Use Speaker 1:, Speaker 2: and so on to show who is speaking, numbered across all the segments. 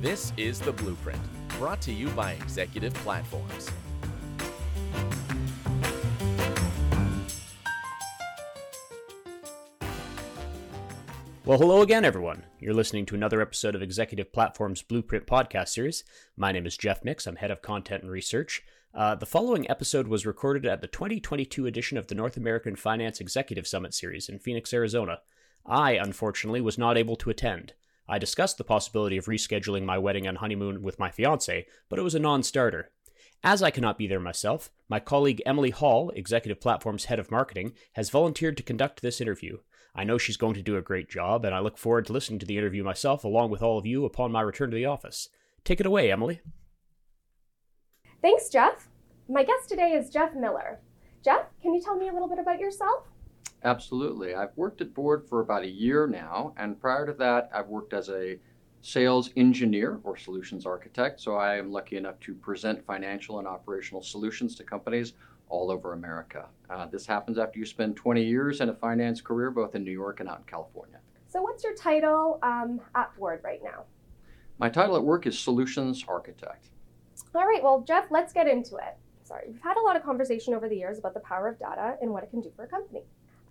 Speaker 1: This is The Blueprint, brought to you by Executive Platforms.
Speaker 2: Well, hello again, everyone. You're listening to another episode of Executive Platform's Blueprint podcast series. My name is Jeff Mix. I'm head of content and research. Uh, the following episode was recorded at the 2022 edition of the North American Finance Executive Summit series in Phoenix, Arizona. I, unfortunately, was not able to attend. I discussed the possibility of rescheduling my wedding and honeymoon with my fiance, but it was a non starter. As I cannot be there myself, my colleague Emily Hall, Executive Platform's head of marketing, has volunteered to conduct this interview. I know she's going to do a great job, and I look forward to listening to the interview myself along with all of you upon my return to the office. Take it away, Emily.
Speaker 3: Thanks, Jeff. My guest today is Jeff Miller. Jeff, can you tell me a little bit about yourself?
Speaker 4: Absolutely. I've worked at Board for about a year now, and prior to that, I've worked as a sales engineer or solutions architect. So I am lucky enough to present financial and operational solutions to companies all over America. Uh, this happens after you spend 20 years in a finance career, both in New York and out in California.
Speaker 3: So, what's your title um, at Board right now?
Speaker 4: My title at work is Solutions Architect.
Speaker 3: All right, well, Jeff, let's get into it. Sorry, we've had a lot of conversation over the years about the power of data and what it can do for a company.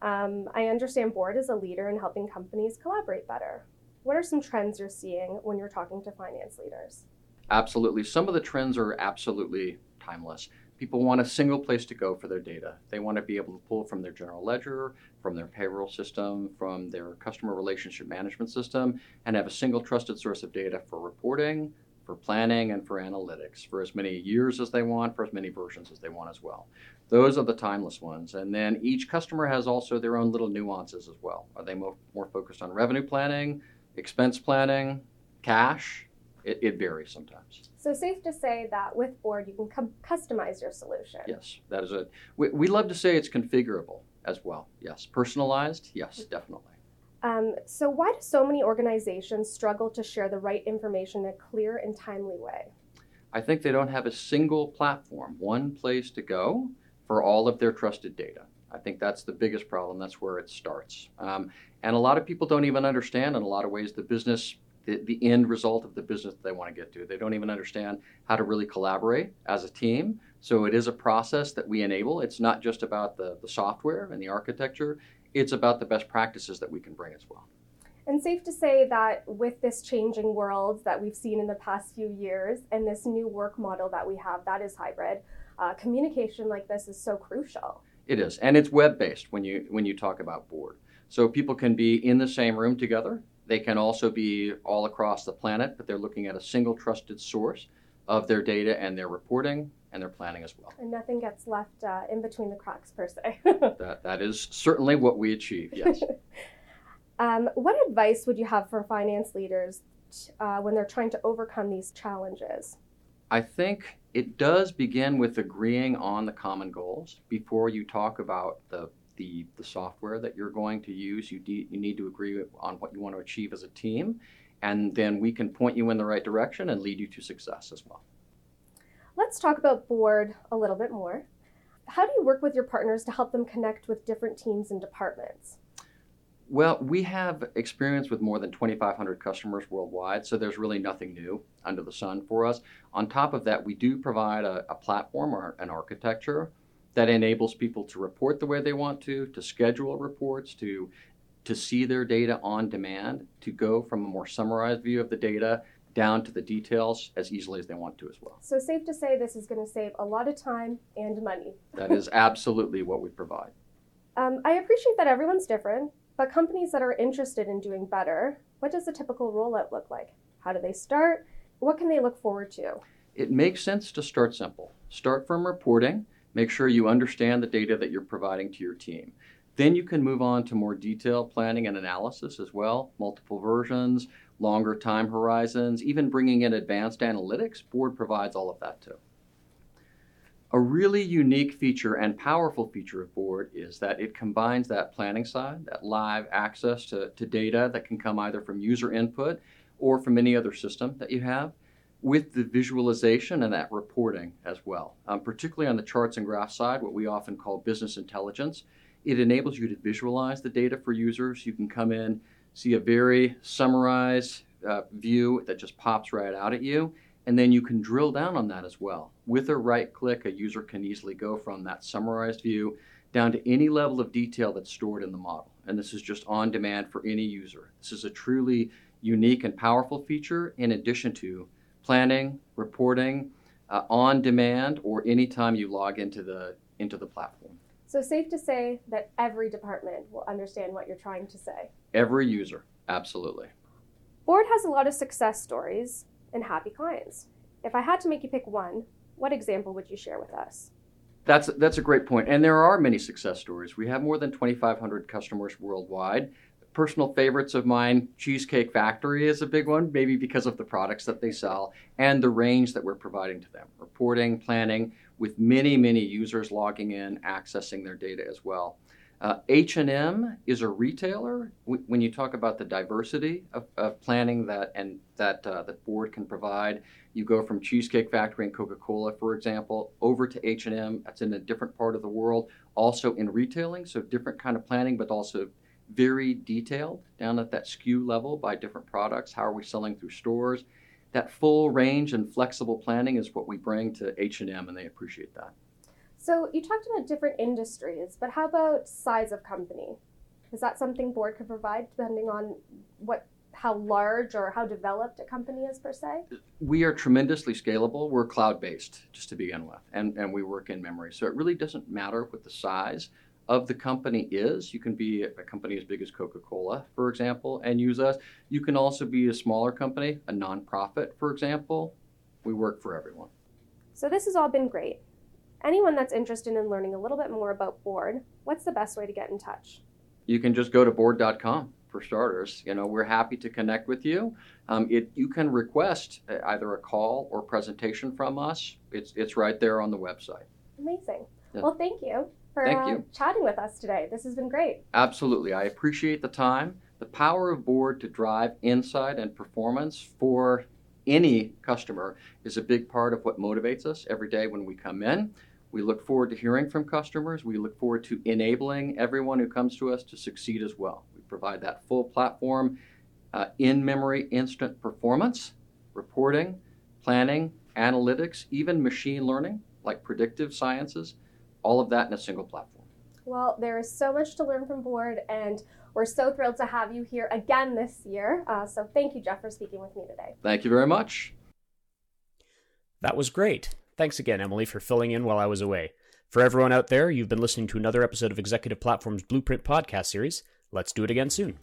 Speaker 3: Um, I understand Board is a leader in helping companies collaborate better. What are some trends you're seeing when you're talking to finance leaders?
Speaker 4: Absolutely. Some of the trends are absolutely timeless. People want a single place to go for their data. They want to be able to pull from their general ledger, from their payroll system, from their customer relationship management system, and have a single trusted source of data for reporting, for planning, and for analytics for as many years as they want, for as many versions as they want as well. Those are the timeless ones. And then each customer has also their own little nuances as well. Are they more, more focused on revenue planning, expense planning, cash? It, it varies sometimes.
Speaker 3: So, safe to say that with Board, you can com- customize your solution.
Speaker 4: Yes, that is it. We, we love to say it's configurable as well. Yes. Personalized? Yes, definitely.
Speaker 3: Um, so, why do so many organizations struggle to share the right information in a clear and timely way?
Speaker 4: I think they don't have a single platform, one place to go for all of their trusted data. I think that's the biggest problem. That's where it starts. Um, and a lot of people don't even understand, in a lot of ways, the business, the, the end result of the business they want to get to. They don't even understand how to really collaborate as a team. So it is a process that we enable. It's not just about the, the software and the architecture, it's about the best practices that we can bring as well.
Speaker 3: And safe to say that with this changing world that we've seen in the past few years and this new work model that we have that is hybrid, uh, communication like this is so crucial.
Speaker 4: It is, and it's web-based when you when you talk about board. So people can be in the same room together. They can also be all across the planet, but they're looking at a single trusted source of their data and their reporting and their planning as well.
Speaker 3: And nothing gets left uh, in between the cracks per se.
Speaker 4: that that is certainly what we achieve. Yes.
Speaker 3: um, what advice would you have for finance leaders uh, when they're trying to overcome these challenges?
Speaker 4: I think it does begin with agreeing on the common goals before you talk about the the, the software that you're going to use. You, de- you need to agree on what you want to achieve as a team, and then we can point you in the right direction and lead you to success as well.
Speaker 3: Let's talk about board a little bit more. How do you work with your partners to help them connect with different teams and departments?
Speaker 4: Well, we have experience with more than 2,500 customers worldwide, so there's really nothing new under the sun for us. On top of that, we do provide a, a, platform or an architecture that enables people to report the way they want to, to schedule reports, to to see their data on demand, to go from a more summarized view of the data down to the details as easily as they want to as well.
Speaker 3: So safe to say this is going to save a lot of time and money.
Speaker 4: that is absolutely what we provide.
Speaker 3: Um, I appreciate that everyone's different but companies that are interested in doing better, what does a typical rollout look like? How do they start? What can they look forward to?
Speaker 4: It makes sense to start simple. Start from reporting, make sure you understand the data that you're providing to your team. Then you can move on to more detailed planning and analysis as well, multiple versions, longer time horizons, even bringing in advanced analytics. Board provides all of that too. A really unique feature and powerful feature of Board is that it combines that planning side, that live access to, to data that can come either from user input or from any other system that you have, with the visualization and that reporting as well. Um, particularly on the charts and graph side, what we often call business intelligence. It enables you to visualize the data for users. You can come in, see a very summarized uh, view that just pops right out at you. And then you can drill down on that as well. With a right click, a user can easily go from that summarized view down to any level of detail that's stored in the model. And this is just on demand for any user. This is a truly unique and powerful feature in addition to planning, reporting, uh, on demand, or anytime you log into the into the platform.
Speaker 3: So safe to say that every department will understand what you're trying to say.
Speaker 4: Every user, absolutely.
Speaker 3: Board has a lot of success stories and happy clients. If I had to make you pick one, what example would you share with us?
Speaker 4: That's that's a great point. point, and there are many success stories. We have more than 2,500 customers worldwide. Personal favorites of mine, Cheesecake Factory is a big one, maybe because of the products that they sell and the range that we're providing to them. Reporting, planning, with many many users logging in, accessing their data as well. Uh, H&M is a retailer. when you talk about the diversity of, of planning that and that uh, that board can provide, you go from Cheesecake Factory and Coca-Cola, for example, over to H&M. That's in a different part of the world. Also in retailing, so different kind of planning, but also very detailed down at that SKU level by different products. How are we selling through stores? That full range and flexible planning is what we bring to H&M, and they appreciate that.
Speaker 3: So you talked about different industries, but how about size of company? Is that something board could provide depending on what how large or how developed a company is per se?
Speaker 4: We are tremendously scalable. We're cloud based, just to begin with, and, and we work in memory. So it really doesn't matter what the size of the company is. You can be a company as big as Coca Cola, for example, and use us. You can also be a smaller company, a nonprofit, for example. We work for everyone.
Speaker 3: So this has all been great. Anyone that's interested in learning a little bit more about Board, what's the best way to get in touch?
Speaker 4: You can just go to board.com for starters. You know, we're happy to connect with you. Um, it, you can request uh, either a call or presentation from us. It's, it's right there on the website.
Speaker 3: Amazing. Yeah. Well, thank you for uh, chatting with us today. This has been great.
Speaker 4: Absolutely. I appreciate the time. The power of board to drive insight and performance for any customer is a big part of what motivates us every day when we come in. We look forward to hearing from customers. We look forward to enabling everyone who comes to us to succeed as well. We provide that full platform, uh, in memory instant performance, reporting, planning, analytics, even machine learning, like predictive sciences, all of that in a single platform.
Speaker 3: Well, there is so much to learn from Board, and we're so thrilled to have you here again this year. Uh, so thank you, Jeff, for speaking with me today.
Speaker 4: Thank you very much.
Speaker 2: That was great. Thanks again, Emily, for filling in while I was away. For everyone out there, you've been listening to another episode of Executive Platform's Blueprint podcast series. Let's do it again soon.